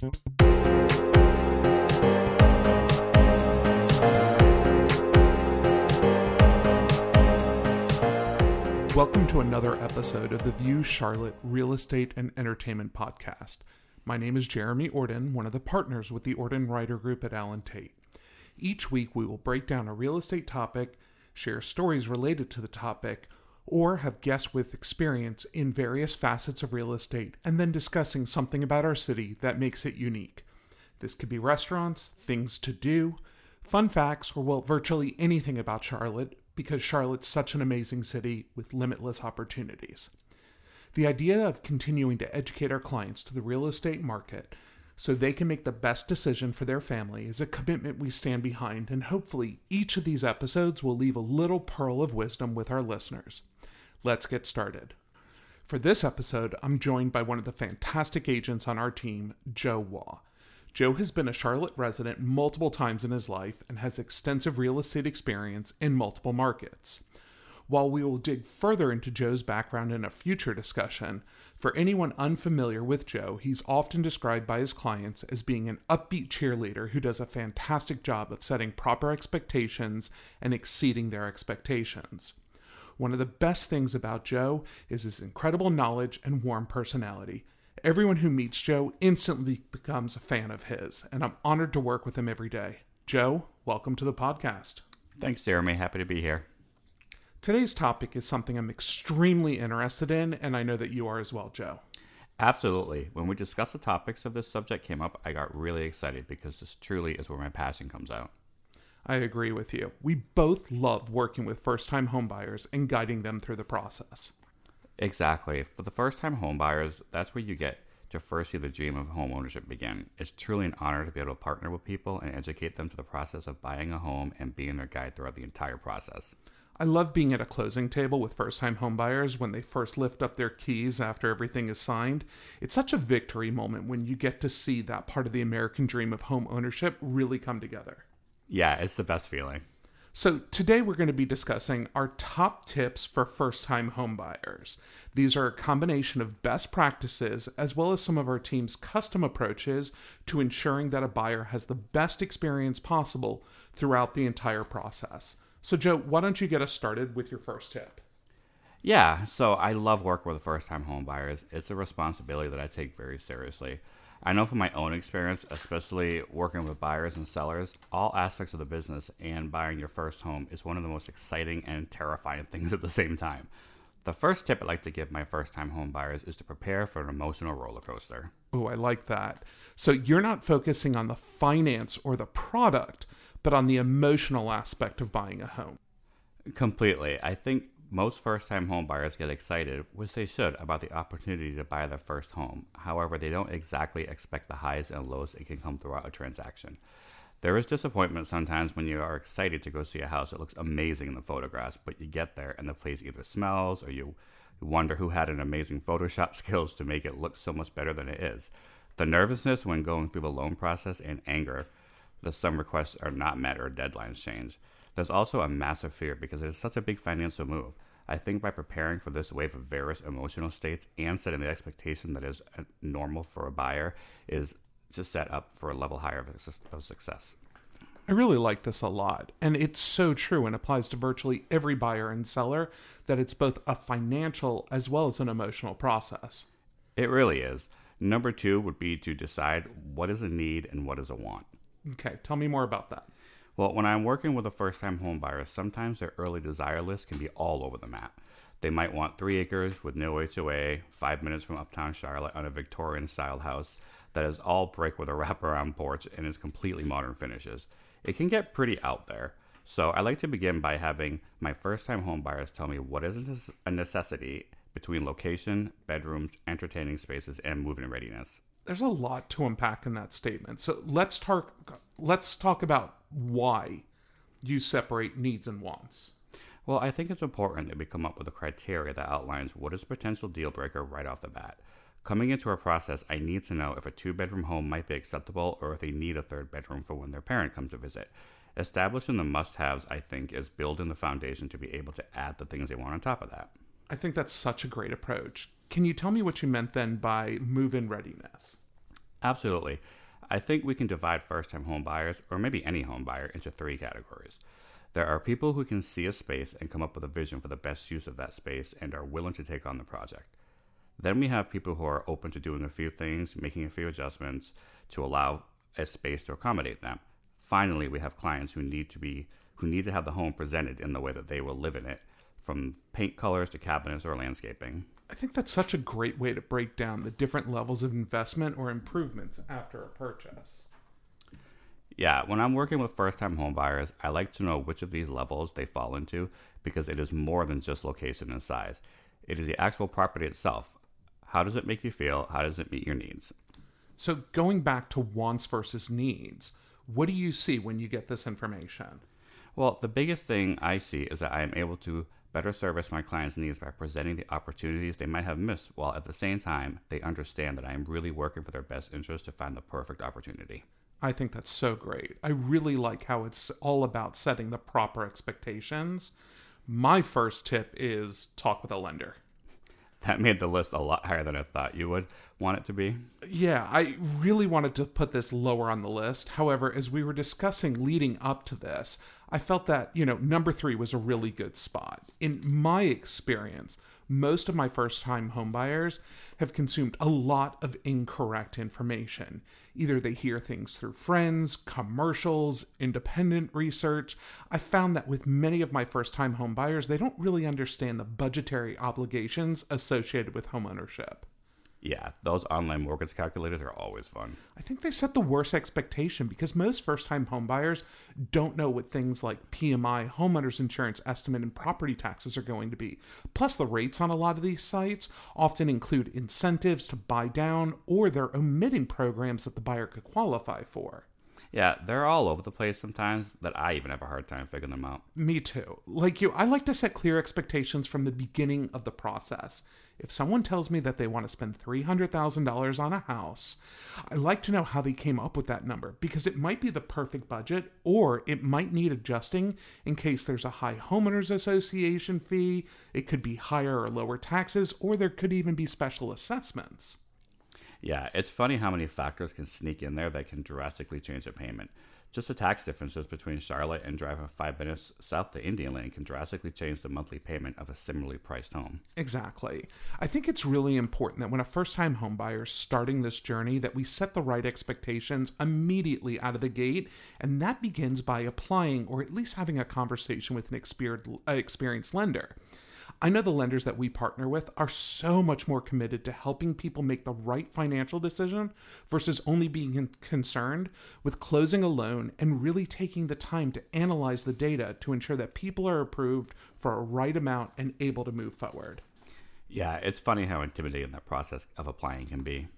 Welcome to another episode of the View Charlotte Real Estate and Entertainment Podcast. My name is Jeremy Ordan, one of the partners with the Ordan Reider Group at Allen Tate. Each week, we will break down a real estate topic, share stories related to the topic, or have guests with experience in various facets of real estate, and then discussing something about our city that makes it unique. This could be restaurants, things to do, fun facts, or well, virtually anything about Charlotte, because Charlotte's such an amazing city with limitless opportunities. The idea of continuing to educate our clients to the real estate market so they can make the best decision for their family is a commitment we stand behind, and hopefully, each of these episodes will leave a little pearl of wisdom with our listeners. Let's get started. For this episode, I'm joined by one of the fantastic agents on our team, Joe Waugh. Joe has been a Charlotte resident multiple times in his life and has extensive real estate experience in multiple markets. While we will dig further into Joe's background in a future discussion, for anyone unfamiliar with Joe, he's often described by his clients as being an upbeat cheerleader who does a fantastic job of setting proper expectations and exceeding their expectations. One of the best things about Joe is his incredible knowledge and warm personality. Everyone who meets Joe instantly becomes a fan of his, and I'm honored to work with him every day. Joe, welcome to the podcast. Thanks, Jeremy. Happy to be here. Today's topic is something I'm extremely interested in, and I know that you are as well, Joe. Absolutely. When we discussed the topics of this subject came up, I got really excited because this truly is where my passion comes out. I agree with you. We both love working with first time homebuyers and guiding them through the process. Exactly. For the first time homebuyers, that's where you get to first see the dream of home ownership begin. It's truly an honor to be able to partner with people and educate them to the process of buying a home and being their guide throughout the entire process. I love being at a closing table with first time homebuyers when they first lift up their keys after everything is signed. It's such a victory moment when you get to see that part of the American dream of home ownership really come together. Yeah, it's the best feeling. So, today we're going to be discussing our top tips for first time homebuyers. These are a combination of best practices as well as some of our team's custom approaches to ensuring that a buyer has the best experience possible throughout the entire process. So, Joe, why don't you get us started with your first tip? Yeah, so I love working with first time homebuyers. It's a responsibility that I take very seriously. I know from my own experience, especially working with buyers and sellers, all aspects of the business and buying your first home is one of the most exciting and terrifying things at the same time. The first tip I'd like to give my first time home buyers is to prepare for an emotional roller coaster. Oh, I like that. So you're not focusing on the finance or the product, but on the emotional aspect of buying a home. Completely. I think most first time home buyers get excited, which they should, about the opportunity to buy their first home. However, they don't exactly expect the highs and lows that can come throughout a transaction. There is disappointment sometimes when you are excited to go see a house that looks amazing in the photographs, but you get there and the place either smells or you wonder who had an amazing Photoshop skills to make it look so much better than it is. The nervousness when going through the loan process and anger that some requests are not met or deadlines change. There's also a massive fear because it is such a big financial move. I think by preparing for this wave of various emotional states and setting the expectation that is uh, normal for a buyer is to set up for a level higher of success. I really like this a lot. And it's so true and applies to virtually every buyer and seller that it's both a financial as well as an emotional process. It really is. Number two would be to decide what is a need and what is a want. Okay, tell me more about that. Well, when I'm working with a first time home buyer, sometimes their early desire list can be all over the map. They might want three acres with no HOA, five minutes from uptown Charlotte on a Victorian style house that is all brick with a wraparound porch and is completely modern finishes. It can get pretty out there. So I like to begin by having my first time home buyers tell me what is a necessity between location, bedrooms, entertaining spaces, and moving readiness. There's a lot to unpack in that statement. So let's talk let's talk about why you separate needs and wants. Well, I think it's important that we come up with a criteria that outlines what is a potential deal breaker right off the bat. Coming into our process, I need to know if a two bedroom home might be acceptable or if they need a third bedroom for when their parent comes to visit. Establishing the must haves, I think, is building the foundation to be able to add the things they want on top of that. I think that's such a great approach. Can you tell me what you meant then by move in readiness? Absolutely. I think we can divide first time home buyers, or maybe any home buyer, into three categories. There are people who can see a space and come up with a vision for the best use of that space and are willing to take on the project. Then we have people who are open to doing a few things, making a few adjustments to allow a space to accommodate them. Finally, we have clients who need to be who need to have the home presented in the way that they will live in it, from paint colors to cabinets or landscaping. I think that's such a great way to break down the different levels of investment or improvements after a purchase. Yeah, when I'm working with first time home buyers, I like to know which of these levels they fall into because it is more than just location and size. It is the actual property itself. How does it make you feel? How does it meet your needs? So, going back to wants versus needs, what do you see when you get this information? Well, the biggest thing I see is that I am able to better service my clients' needs by presenting the opportunities they might have missed, while at the same time, they understand that I am really working for their best interest to find the perfect opportunity. I think that's so great. I really like how it's all about setting the proper expectations. My first tip is talk with a lender. That made the list a lot higher than I thought you would want it to be. Yeah, I really wanted to put this lower on the list. However, as we were discussing leading up to this, I felt that, you know, number three was a really good spot. In my experience, most of my first time homebuyers have consumed a lot of incorrect information. Either they hear things through friends, commercials, independent research. I found that with many of my first time homebuyers, they don't really understand the budgetary obligations associated with homeownership. Yeah, those online mortgage calculators are always fun. I think they set the worst expectation because most first time homebuyers don't know what things like PMI, homeowners insurance estimate, and property taxes are going to be. Plus, the rates on a lot of these sites often include incentives to buy down or they're omitting programs that the buyer could qualify for. Yeah, they're all over the place sometimes that I even have a hard time figuring them out. Me too. Like you, I like to set clear expectations from the beginning of the process. If someone tells me that they want to spend $300,000 on a house, I like to know how they came up with that number because it might be the perfect budget or it might need adjusting in case there's a high homeowners association fee, it could be higher or lower taxes, or there could even be special assessments. Yeah, it's funny how many factors can sneak in there that can drastically change a payment. Just the tax differences between Charlotte and driving five minutes south to Indian Land can drastically change the monthly payment of a similarly priced home. Exactly. I think it's really important that when a first-time homebuyer is starting this journey that we set the right expectations immediately out of the gate, and that begins by applying or at least having a conversation with an uh, experienced lender. I know the lenders that we partner with are so much more committed to helping people make the right financial decision versus only being concerned with closing a loan and really taking the time to analyze the data to ensure that people are approved for a right amount and able to move forward. Yeah, it's funny how intimidating that process of applying can be.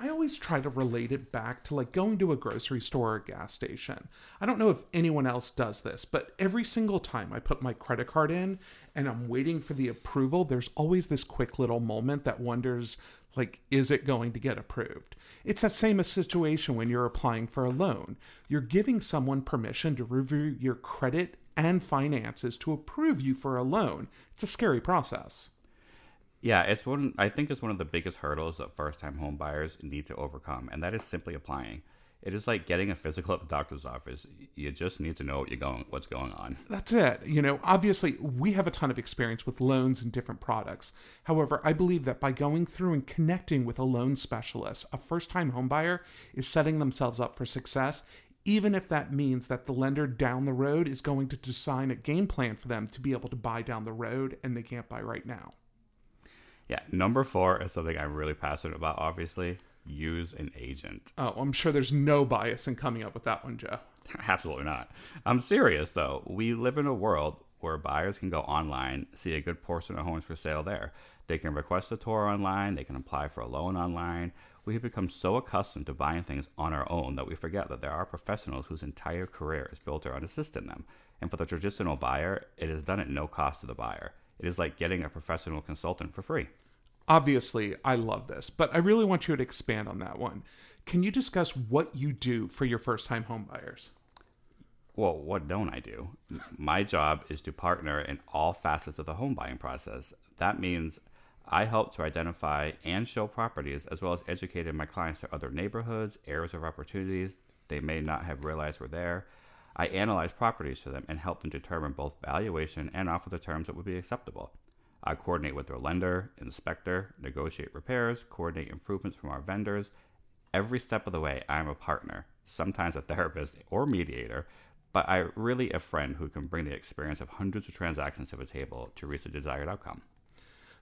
I always try to relate it back to like going to a grocery store or gas station. I don't know if anyone else does this, but every single time I put my credit card in and I'm waiting for the approval, there's always this quick little moment that wonders like is it going to get approved? It's that same situation when you're applying for a loan. You're giving someone permission to review your credit and finances to approve you for a loan. It's a scary process. Yeah, it's one. I think it's one of the biggest hurdles that first-time home buyers need to overcome, and that is simply applying. It is like getting a physical at the doctor's office. You just need to know what you're going, what's going on. That's it. You know, obviously, we have a ton of experience with loans and different products. However, I believe that by going through and connecting with a loan specialist, a first-time homebuyer is setting themselves up for success even if that means that the lender down the road is going to design a game plan for them to be able to buy down the road and they can't buy right now. Yeah, number four is something I'm really passionate about, obviously. Use an agent. Oh, I'm sure there's no bias in coming up with that one, Joe. Absolutely not. I'm serious, though. We live in a world where buyers can go online, see a good portion of homes for sale there. They can request a tour online, they can apply for a loan online. We have become so accustomed to buying things on our own that we forget that there are professionals whose entire career is built around assisting them. And for the traditional buyer, it is done at no cost to the buyer. It is like getting a professional consultant for free. Obviously, I love this, but I really want you to expand on that one. Can you discuss what you do for your first time homebuyers? Well, what don't I do? My job is to partner in all facets of the home buying process. That means I help to identify and show properties as well as educating my clients to other neighborhoods, areas of opportunities they may not have realized were there. I analyze properties for them and help them determine both valuation and offer the terms that would be acceptable. I coordinate with their lender, inspector, negotiate repairs, coordinate improvements from our vendors. Every step of the way, I'm a partner, sometimes a therapist or mediator, but I really a friend who can bring the experience of hundreds of transactions to the table to reach the desired outcome.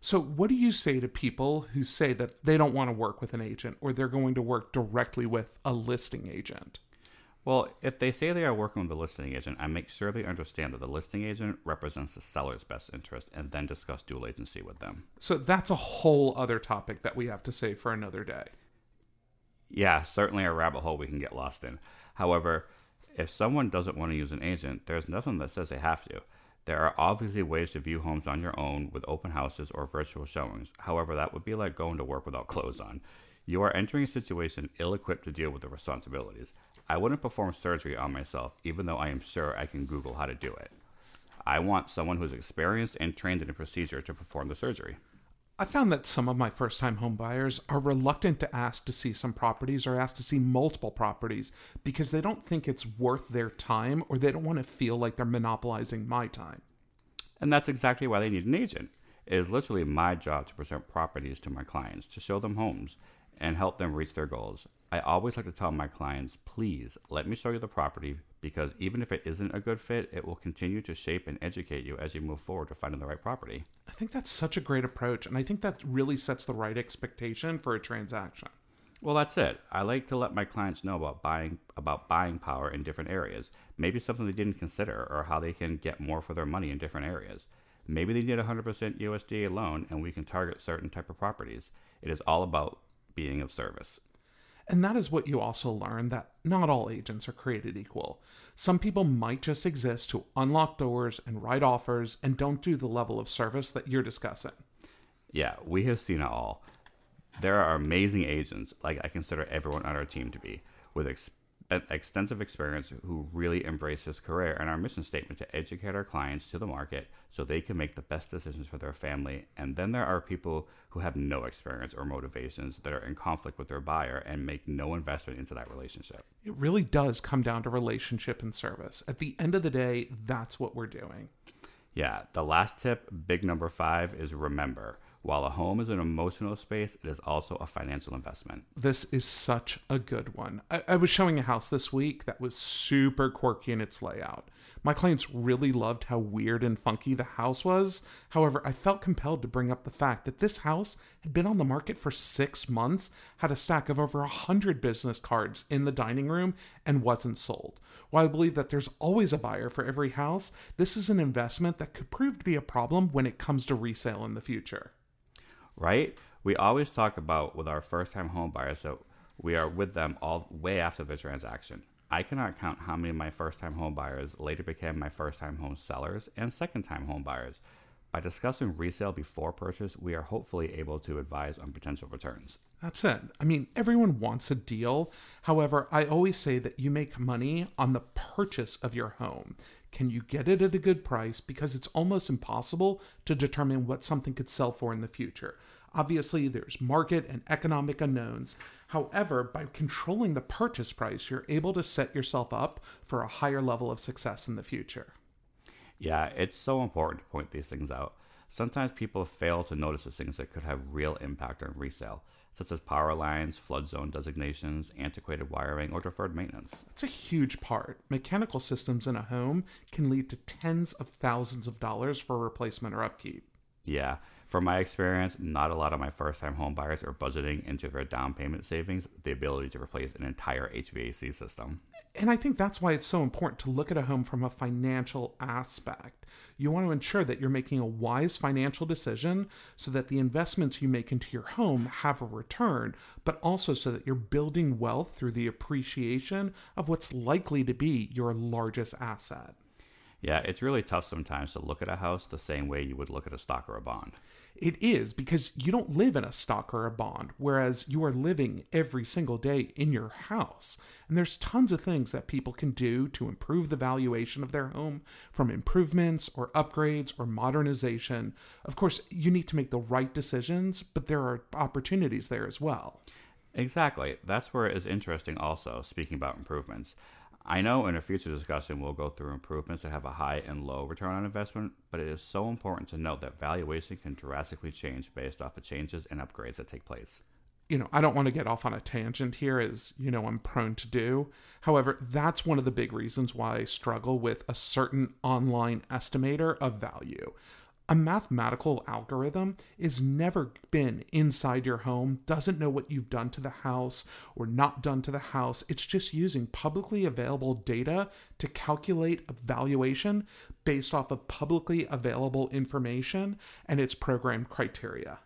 So, what do you say to people who say that they don't want to work with an agent or they're going to work directly with a listing agent? Well, if they say they are working with a listing agent, I make sure they understand that the listing agent represents the seller's best interest and then discuss dual agency with them. So, that's a whole other topic that we have to save for another day. Yeah, certainly a rabbit hole we can get lost in. However, if someone doesn't want to use an agent, there's nothing that says they have to. There are obviously ways to view homes on your own with open houses or virtual showings. However, that would be like going to work without clothes on. You are entering a situation ill equipped to deal with the responsibilities. I wouldn't perform surgery on myself, even though I am sure I can Google how to do it. I want someone who's experienced and trained in a procedure to perform the surgery. I found that some of my first time home buyers are reluctant to ask to see some properties or ask to see multiple properties because they don't think it's worth their time or they don't want to feel like they're monopolizing my time. And that's exactly why they need an agent. It is literally my job to present properties to my clients, to show them homes, and help them reach their goals. I always like to tell my clients, please let me show you the property because even if it isn't a good fit, it will continue to shape and educate you as you move forward to finding the right property. I think that's such a great approach, and I think that really sets the right expectation for a transaction. Well, that's it. I like to let my clients know about buying about buying power in different areas. Maybe something they didn't consider or how they can get more for their money in different areas. Maybe they need a 100% USDA loan and we can target certain type of properties. It is all about being of service. And that is what you also learn that not all agents are created equal. Some people might just exist to unlock doors and write offers and don't do the level of service that you're discussing. Yeah, we have seen it all. There are amazing agents, like I consider everyone on our team to be, with ex- extensive experience who really embrace this career and our mission statement to educate our clients to the market so they can make the best decisions for their family. And then there are people who have no experience or motivations that are in conflict with their buyer and make no investment into that relationship. It really does come down to relationship and service. At the end of the day, that's what we're doing. Yeah, the last tip, big number five, is remember while a home is an emotional space, it is also a financial investment. This is such a good one. I, I, was showing a house this week that was super quirky in its layout. My clients really loved how weird and funky the house was. However, I felt compelled to bring up the fact that this house had been on the market for six months, had a stack of over a hundred business cards in the dining room, and wasn't sold. While I believe that there's always a buyer for every house, this is an investment that could prove to be a problem when it comes to resale in the future right? We always talk about with our first time home buyers that we are with them all way after the transaction. I cannot count how many of my first time home buyers later became my first time home sellers and second time home buyers. By discussing resale before purchase, we are hopefully able to advise on potential returns. That's it. I mean, everyone wants a deal. However, I always say that you make money on the purchase of your home. Can you get it at a good price? Because it's almost impossible to determine what something could sell for in the future. Obviously, there's market and economic unknowns. However, by controlling the purchase price, you're able to set yourself up for a higher level of success in the future. Yeah, it's so important to point these things out. Sometimes people fail to notice the things that could have real impact on resale such as power lines, flood zone designations, antiquated wiring, or deferred maintenance. That's a huge part. Mechanical systems in a home can lead to tens of thousands of dollars for replacement or upkeep. Yeah. From my experience, not a lot of my first time home buyers are budgeting into their down payment savings the ability to replace an entire HVAC system. And I think that's why it's so important to look at a home from a financial aspect. You want to ensure that you're making a wise financial decision so that the investments you make into your home have a return, but also so that you're building wealth through the appreciation of what's likely to be your largest asset. Yeah, it's really tough sometimes to look at a house the same way you would look at a stock or a bond. It is because you don't live in a stock or a bond, whereas you are living every single day in your house. And there's tons of things that people can do to improve the valuation of their home, from improvements or upgrades or modernization. Of course, you need to make the right decisions, but there are opportunities there as well. Exactly. That's where it is interesting, also, speaking about improvements. I know in a future discussion we'll go through improvements that have a high and low return on investment, but it is so important to note that valuation can drastically change based off the changes and upgrades that take place. You know, I don't want to get off on a tangent here, as you know I'm prone to do. However, that's one of the big reasons why I struggle with a certain online estimator of value a mathematical algorithm is never been inside your home, doesn't know what you've done to the house or not done to the house. It's just using publicly available data to calculate a valuation based off of publicly available information and its program criteria.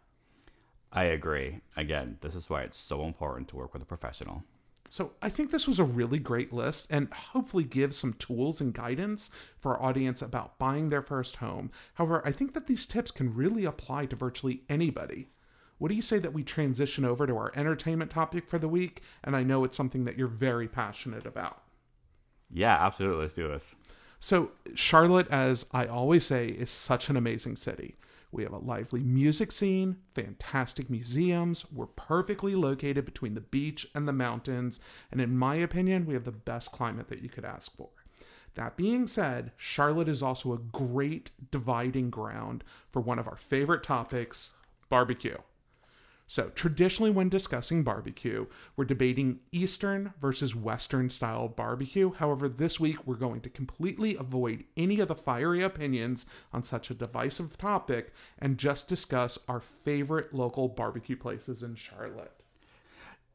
I agree. Again, this is why it's so important to work with a professional. So I think this was a really great list and hopefully gives some tools and guidance for our audience about buying their first home. However, I think that these tips can really apply to virtually anybody. What do you say that we transition over to our entertainment topic for the week? And I know it's something that you're very passionate about. Yeah, absolutely. Let's do this. So, Charlotte, as I always say, is such an amazing city. We have a lively music scene, fantastic museums. We're perfectly located between the beach and the mountains, and in my opinion, we have the best climate that you could ask for. That being said, Charlotte is also a great dividing ground for one of our favorite topics barbecue. So, traditionally, when discussing barbecue, we're debating Eastern versus Western style barbecue. However, this week we're going to completely avoid any of the fiery opinions on such a divisive topic and just discuss our favorite local barbecue places in Charlotte.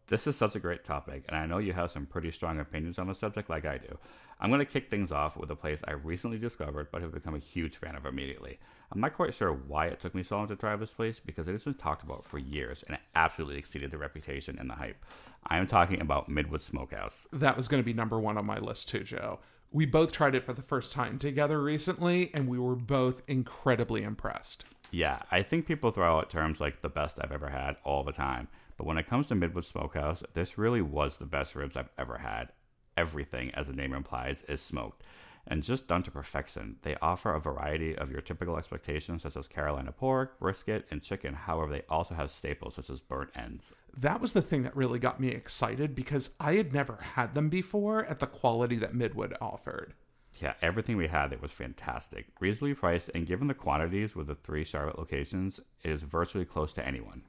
This is such a great topic, and I know you have some pretty strong opinions on the subject, like I do. I'm going to kick things off with a place I recently discovered but have become a huge fan of immediately. I'm not quite sure why it took me so long to try this place because it has been talked about for years and it absolutely exceeded the reputation and the hype. I am talking about Midwood Smokehouse. That was going to be number one on my list, too, Joe. We both tried it for the first time together recently, and we were both incredibly impressed. Yeah, I think people throw out terms like the best I've ever had all the time. But when it comes to Midwood Smokehouse, this really was the best ribs I've ever had everything, as the name implies, is smoked. And just done to perfection, they offer a variety of your typical expectations, such as Carolina pork, brisket, and chicken. However, they also have staples such as burnt ends. That was the thing that really got me excited because I had never had them before at the quality that Midwood offered. Yeah, everything we had it was fantastic. Reasonably priced, and given the quantities with the three Charlotte locations, it is virtually close to anyone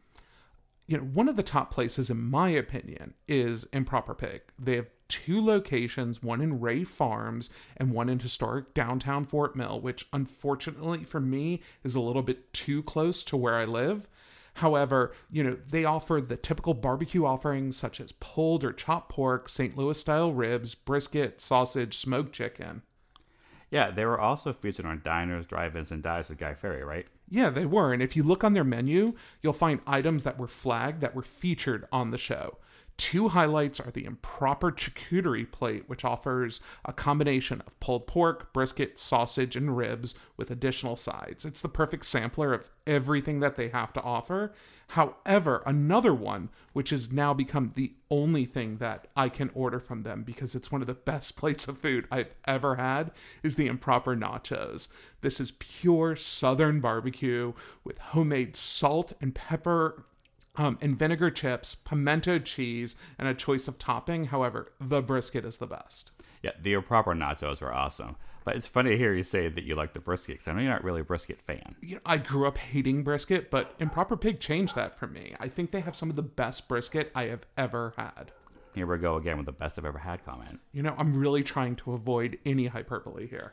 you know, one of the top places, in my opinion, is Improper Pig. They have two locations, one in Rea Farms and one in historic downtown Fort Mill, which unfortunately for me is a little bit too close to where I live. However, you know, they offer the typical barbecue offerings such as pulled or chopped pork, St. Louis style ribs, brisket, sausage, smoked chicken. Yeah, they were also featured on diners, drive-ins, and dives with Guy Fieri, right? Yeah, they were. And if you look on their menu, you'll find items that were flagged that were featured on the show. Two highlights are the improper charcuterie plate, which offers a combination of pulled pork, brisket, sausage, and ribs with additional sides. It's the perfect sampler of everything that they have to offer. However, another one, which has now become the only thing that I can order from them because it's one of the best plates of food I've ever had, is the improper nachos. This is pure southern barbecue with homemade salt and pepper um, and vinegar chips, pimento cheese, and a choice of topping. However, the brisket is the best. Yeah, the proper nachos were awesome. But it's funny to hear you say that you like the brisket because I know you're not really a brisket fan. You know, I grew up hating brisket, but Improper Pig changed that for me. I think they have some of the best brisket I have ever had. Here we go again with the best I've ever had comment. You know, I'm really trying to avoid any hyperbole here.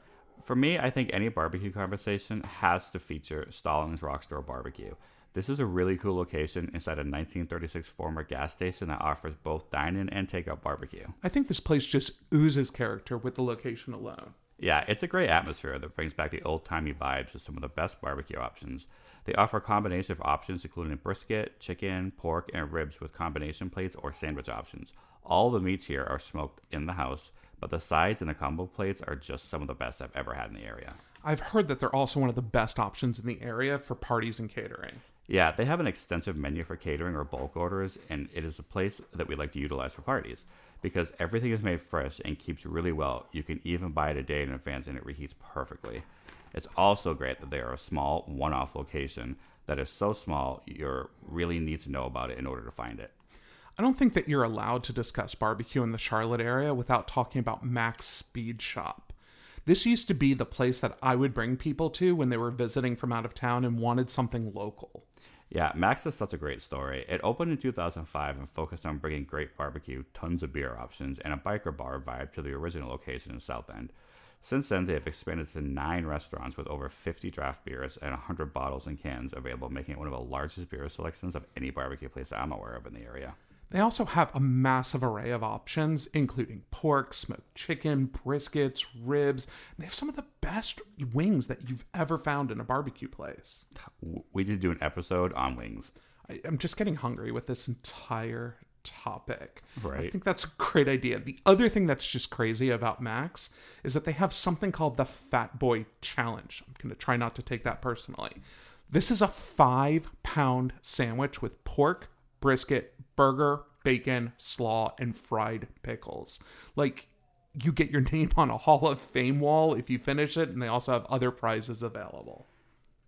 For me, I think any barbecue conversation has to feature Stallings Rockstore Barbecue. This is a really cool location inside a 1936 former gas station that offers both dine in and takeout barbecue. I think this place just oozes character with the location alone. Yeah, it's a great atmosphere that brings back the old timey vibes with some of the best barbecue options. They offer a combination of options including brisket, chicken, pork, and ribs with combination plates or sandwich options. All the meats here are smoked in the house, but the sides and the combo plates are just some of the best I've ever had in the area. I've heard that they're also one of the best options in the area for parties and catering. Yeah, they have an extensive menu for catering or bulk orders, and it is a place that we like to utilize for parties because everything is made fresh and keeps really well. You can even buy it a day in advance and it reheats perfectly. It's also great that they are a small, one off location that is so small you really need to know about it in order to find it. I don't think that you're allowed to discuss barbecue in the Charlotte area without talking about Mac's Speed Shop. This used to be the place that I would bring people to when they were visiting from out of town and wanted something local. Yeah, Mac's is such a great story. It opened in 2005 and focused on bringing great barbecue, tons of beer options, and a biker bar vibe to the original location in South End. Since then, they have expanded to nine restaurants with over 50 draft beers and 100 bottles and cans available, making it one of the largest beer selections of any barbecue place I'm aware of in the area. They also have a massive array of options, including pork, smoked chicken, briskets, ribs. They have some of the best wings that you've ever found in a barbecue place. We did do an episode on wings. I, am just getting hungry with this entire topic. Right. I think that's a great idea. The other thing that's just crazy about Mac's is that they have something called the Fat Boy Challenge. I'm going to try not to take that personally. This is a five pound sandwich with pork, brisket, burger, bacon, slaw, and fried pickles. Like, you get your name on a Hall of Fame wall if you finish it, and they also have other prizes available.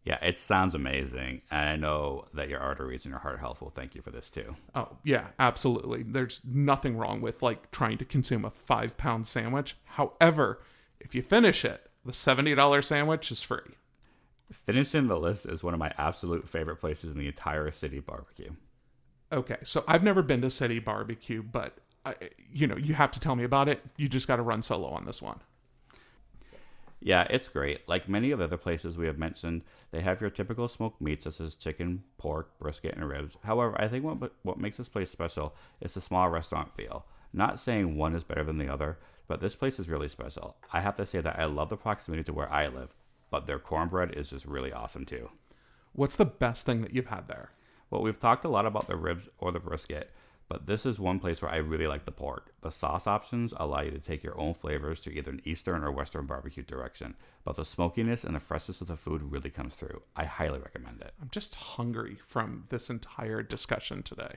Yeah, it sounds amazing. And I know that your arteries and your heart health will thank you for this too. Oh, yeah, absolutely. There's nothing wrong with like trying to consume a five pound sandwich. However, if you finish it, the $70 sandwich is free. Finishing the list is one of my absolute favorite places in the entire city barbecue. Okay, so I've never been to City Barbecue, but I, you know, you have to tell me about it. You just got to run solo on this one. Yeah, it's great. Like many of the other places we have mentioned, they have your typical smoked meats such as chicken, pork, brisket, and ribs. However, I think what what makes this place special is the small restaurant feel. Not saying one is better than the other, but this place is really special. I have to say that I love the proximity to where I live, but their cornbread is just really awesome too. What's the best thing that you've had there? Well, we've talked a lot about the ribs or the brisket, but this is one place where I really like the pork. The sauce options allow you to take your own flavors to either an Eastern or Western barbecue direction, but the smokiness and the freshness of the food really comes through. I highly recommend it. I'm just hungry from this entire discussion today.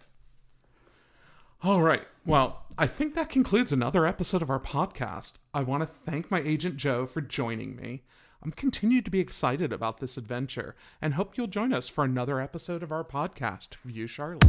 All right. Well, I think that concludes another episode of our podcast. I want to thank my agent Joe for joining me. I'm continued to be excited about this adventure and hope you'll join us for another episode of our podcast, View Charlotte.